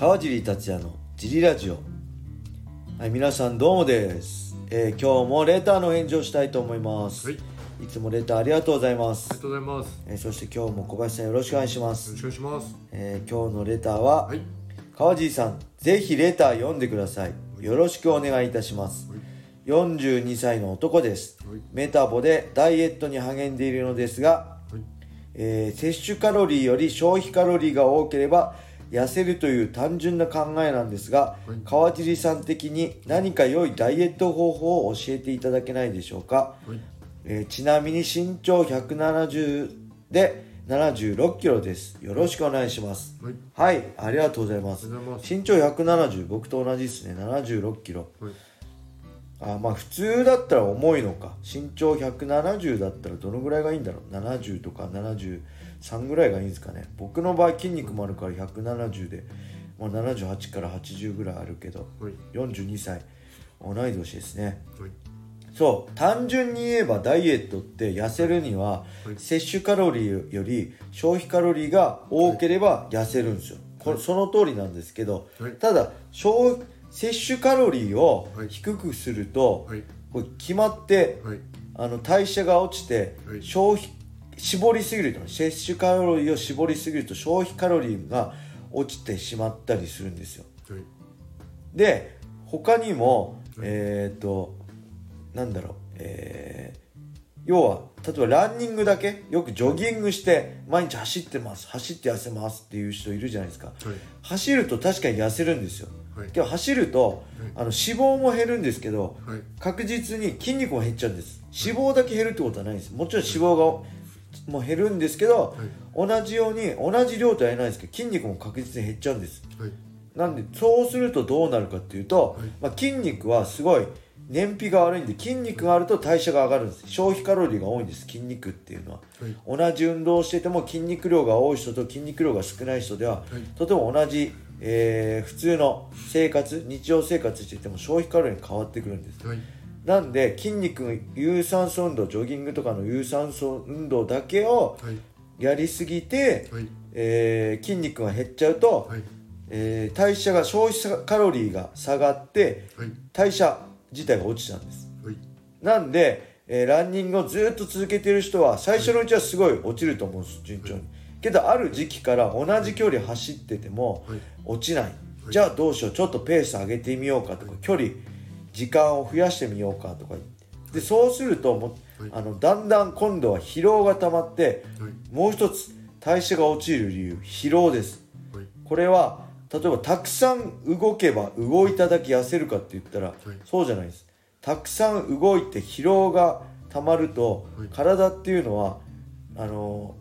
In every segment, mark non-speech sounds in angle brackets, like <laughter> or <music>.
川尻達也のジリラジオ。はい皆さんどうもです、えー今日もレターの返事をしたいと思います、はい、い、つもレターありがとうございます。ありがとうございます。えーそして今日も小林さんよろしくお願いしまよす。ろしくお願いします。えー今日のレターは、はい、川尻さんぜひレター読んでください。よろしくお願いいたします。はい、42歳の男です。はい、メタボでダイエットに励んでいるのですがはい、えー摂取カロリーより消費カロリーが多ければ痩せるという単純な考えなんですが、はい。川尻さん的に何か良いダイエット方法を教えていただけないでしょうか、はい、えーちなみに身長170で76キロです。よろしくお願いします。はい、はいありがとうございます。身長170僕と同じですね。76キロ。はい、あまあ普通だったら重いのか。身長170だったらどのぐらいがいいんだろう？70とか73ぐらいがいいんですかね。僕の場合筋肉もあるから170で、まあ、78から80ぐらいあるけどはい、42歳。同い年ですね。はい、そう。単純に言えばダイエットって痩せるにははい。摂取カロリーより消費カロリーが多ければ痩せるんですよ。これその通りなんですけどはい。ただ消摂取カロリーをはい。低くするとはい、これ決まってはい、あの代謝が落ちてはい。消費絞りすぎると摂取カロリーを絞りすぎると消費カロリーが落ちてしまったりするんですよ。はい、で他にも、はい。えっ、となんだろうえー要は例えばランニングだけよくジョギングして毎日走ってます走って痩せますっていう人いるじゃないですか。はい、走ると確かに痩せるんですよ。はい、けど走るとあの脂肪も減るんですけどはい、確実に筋肉も減っちゃうんです。脂肪だけ減るってことはないんです。もちろん脂肪がもう減るんですけど同じように同じ量とは言えないですけど筋肉も確実に減っちゃうんです。はい、なんでそうするとどうなるかっていうと、はい。まあ、筋肉はすごい燃費が悪いんで筋肉があると代謝が上がるんです。消費カロリーが多いんです筋肉っていうのは。はい、同じ運動をしてても筋肉量が多い人と筋肉量が少ない人では、はい。とても同じ、えー普通の生活日常生活してても消費カロリーが変わってくるんです。はい、なんで筋肉の有酸素運動ジョギングとかの有酸素運動だけをはい、やりすぎて、はい、えー筋肉が減っちゃうと、はい、えー代謝が消費カロリーが下がってはい、代謝自体が落ちちゃうんです。はい、なんで、えーランニングをずっと続けてる人は最初のうちはすごい落ちると思うんです順調に。けどある時期から同じ距離走っててもはい、落ちない。じゃあどうしようちょっとペース上げてみようかとか距離時間を増やしてみようかとかでそうするともあのだんだん今度は疲労が溜まってはい、もう一つ代謝が落ちる理由疲労です。はい、これは例えばたくさん動けば動いただけ痩せるかって言ったら、い。そうじゃないです。たくさん動いて疲労がたまると、はい。体っていうのはあの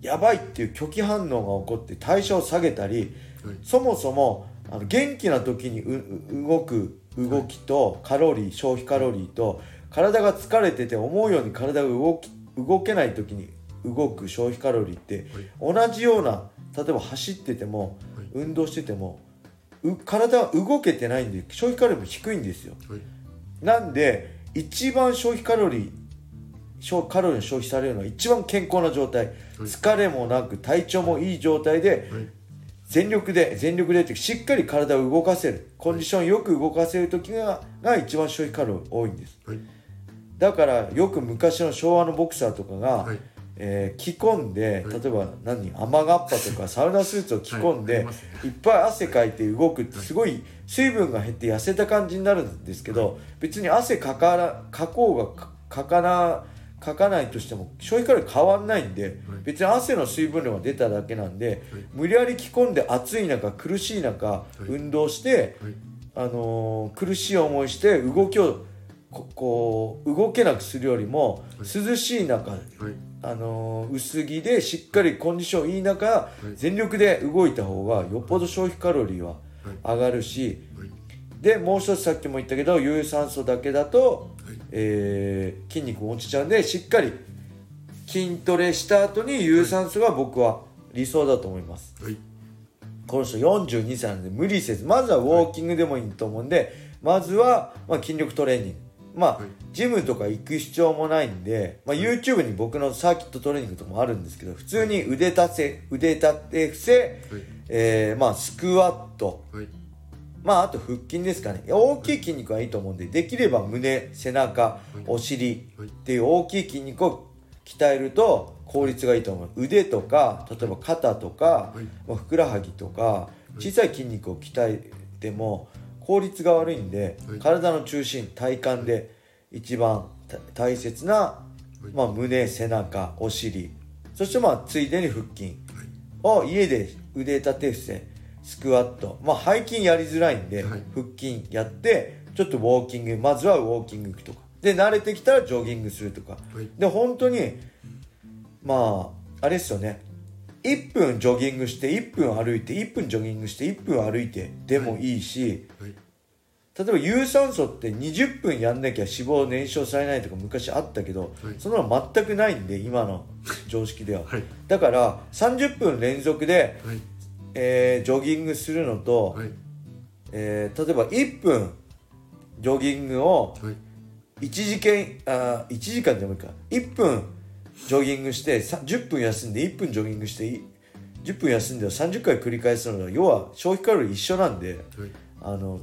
やばいっていう拒否反応が起こって代謝を下げたりはい、そもそもあの元気な時にうう動く動きとカロリー消費カロリーと体が疲れてて思うように体が動き動けない時に動く消費カロリーって同じような例えば走っててもはい、運動しててもう体は動けてないんで消費カロリーも低いんですよ。はい、なんで一番消費カロリー消カロリーの消費されるのは一番健康な状態。はい。疲れもなく体調もいい状態ではい、全力で全力でってしっかり体を動かせる。コンディションよく動かせる時がが一番消費カロリー多いんです。はい、だからよく昔の昭和のボクサーとかが、はい、えー着込んではい。例えば何雨がっぱとか <laughs> サウナスーツを着込んで、はい。っぱい汗かいて動くってすごい水分が減って痩せた感じになるんですけど、別に汗かからかこうがかかかなかかないとしても消費カロリー変わんないんで、別に汗の水分量が出ただけなんで、無理やり着込んで暑い中苦しい。中、運動して、はい、あのー苦しい思いして動きをここう動けなくするよりも、涼しい中はい、あのー薄着でしっかりコンディションいい中、全力で動いた方がよっぽど消費カロリーは上がるし、はい、でもう一つさっきも言ったけど有酸素だけだと、はいえー筋肉も落ちちゃうんでしっかり筋トレした後に有酸素が僕は理想だと思います、はい、この人42歳なんで無理せずまずはウォーキングでもいいと思うんでまずは、まあ、筋力トレーニング。まあ、はい。ジムとか行く必要もないんで、まあ、YouTube に僕のサーキットトレーニングとかもあるんですけど普通に腕立て腕立て伏せ、はい。えーまあ、スクワットはいまああと腹筋ですかね。大きい筋肉はいいと思うんでできれば胸背中お尻はい。っていう大きい筋肉を鍛えると効率がいいと思う。腕とか例えば肩とか、はい。まあ、ふくらはぎとか小さい筋肉を鍛えても効率が悪いんで、はい。体の中心体幹で一番た大切な、い。まあ、胸背中お尻。そしてまあついでに腹筋。はい。を家で腕立て伏せスクワット。まあ背筋やりづらいんで、はい。腹筋やってちょっとウォーキングまずはウォーキングとか。で慣れてきたらジョギングするとか、はい。で本当にまああれですよね。1分ジョギングして1分歩いて1分ジョギングして1分歩いてでもい。いし、はい。例えば有酸素って20分やんなきゃ脂肪燃焼されないとか昔あったけど、はい。そんなの全くないんで今の常識では、はい。だから30分連続で、はいえージョギングするのと、はい。えー例えば1分ジョギングをはい。1時間あ1時間でもいいか。1分ジョギングしてさ10分休んで1分ジョギングしてい10分休んで30回繰り返すのは要は消費カロリー一緒なんではい。あの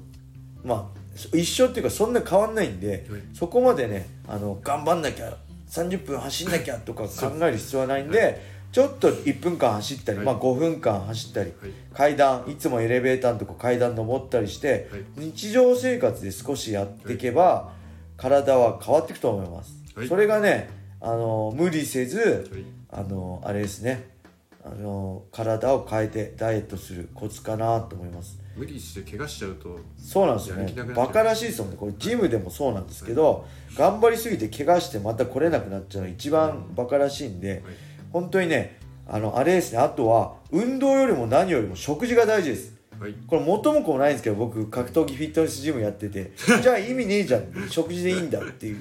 まあ一緒っていうかそんな変わんないんで、はい。そこまでねあの頑張んなきゃ30分走んなきゃとか考える必要はないんで、ちょっと1分間走ったり、はい。まあ、5分間走ったり、はい。階段いつもエレベーターのとこ階段登ったりして、はい。日常生活で少しやっていけば、体は変わっていくと思います、はい。それがねあの無理せずはい。あのあれですね。あの体を変えてダイエットするコツかなと思います。無理して怪我しちゃうとそうなんですよね。バカらしいですもんね。これジムでもそうなんですけど、頑張りすぎて怪我してまた来れなくなっちゃうのが一番バカらしいんで、はい本当にねあのあれですね。あとは運動よりも何よりも食事が大事です。はい。これ元も子もないんですけど僕格闘技フィットネスジムやってて <laughs> じゃあ意味ねえじゃん。食事でいいんだって言っ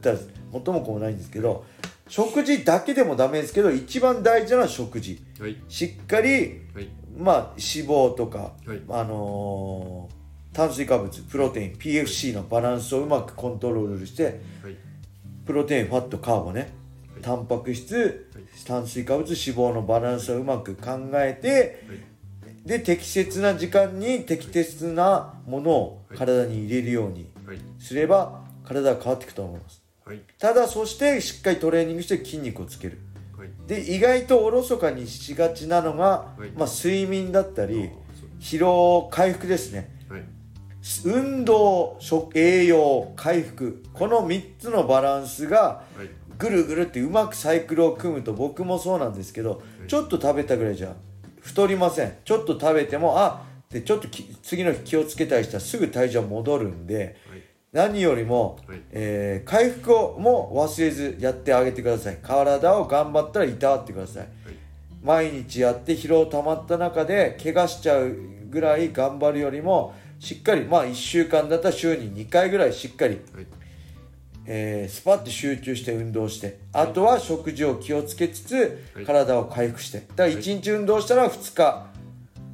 たら元も子もないんですけど食事だけでもダメですけど一番大事なのは食事。はい。しっかりはい。まあ脂肪とか、はい。あのー炭水化物プロテイン PFC のバランスをうまくコントロールしてはい。プロテインファットカーボね、はいタンパク質はい。炭水化物脂肪のバランスをうまく考えてはい。で適切な時間に適切なものをはい。体に入れるようにはい。すれば体が変わっていくと思います。はい。ただそしてしっかりトレーニングして筋肉をつける。はい。で意外とおろそかにしがちなのが、はい。まあ、睡眠だったり疲労回復ですね。はい。運動食栄養回復この3つのバランスがはいぐるぐるってうまくサイクルを組むと僕もそうなんですけど、いちょっと食べたぐらいじゃ太りません。ちょっと食べてもあでちょっとき次の日気をつけたりしたらすぐ体重は戻るんではい。何よりも、はい。えー回復をも忘れずやってあげてください。体を頑張ったらいたわってください。はい。毎日やって疲労溜まった中で怪我しちゃうぐらい頑張るよりもしっかりまあ1週間だったら週に2回ぐらいしっかり、はいえースパッと集中して運動してあとは食事を気をつけつつはい。体を回復して。だから1日運動したら2日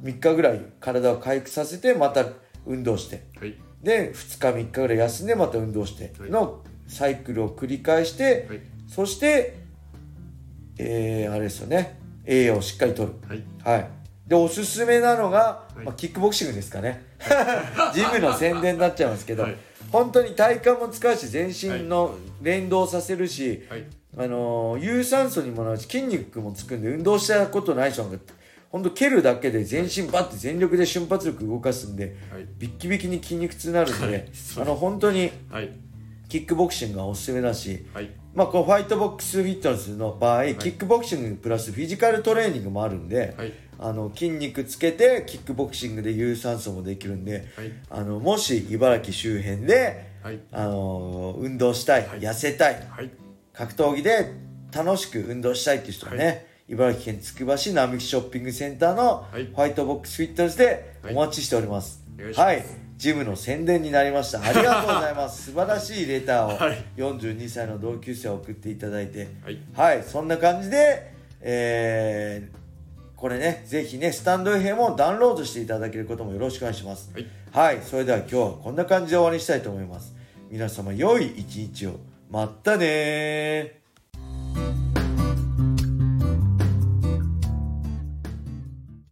3日ぐらい体を回復させてまた運動して。はい。で2日3日ぐらい休んでまた運動して。のサイクルを繰り返して、はい。そして、えーあれですよね。栄養をしっかりとる。はい。はい。でおすすめなのが、い。まあ、キックボクシングですかね。<laughs> ジムの宣伝になっちゃいますけど、はい本当に体幹も使うし全身の連動させるし、はい。あのー有酸素にもなるし筋肉もつくんで運動したことない人なんか本当蹴るだけで全身バッて全力で瞬発力動かすんではい。ビッキビキに筋肉痛になるんで、はい。あの本当にはい。キックボクシングがおすすめだし、はい。まあ、このファイトボックスフィットネスの場合、キックボクシングプラスフィジカルトレーニングもあるんで、はいあの筋肉つけてキックボクシングで有酸素もできるんで、はい。あのもし茨城周辺で、はい。あの運動したい、はい。痩せたいはい。格闘技で楽しく運動したいっていう人はね、は茨城県つくば市並木ショッピングセンターのはい。ファイトボックスフィットネスでお待ちしております。はい、ジムの宣伝になりました。ありがとうございます。<laughs> 素晴らしいレターをはい。42歳の同級生を送っていただいて、はい。はい、そんな感じで、えーこれね、ぜひね、スタンド FM をダウンロードしていただけることもよろしくお願いします。はいはい、それでは今日はこんな感じで終わりにしたいと思います。皆様良い一日をまったねー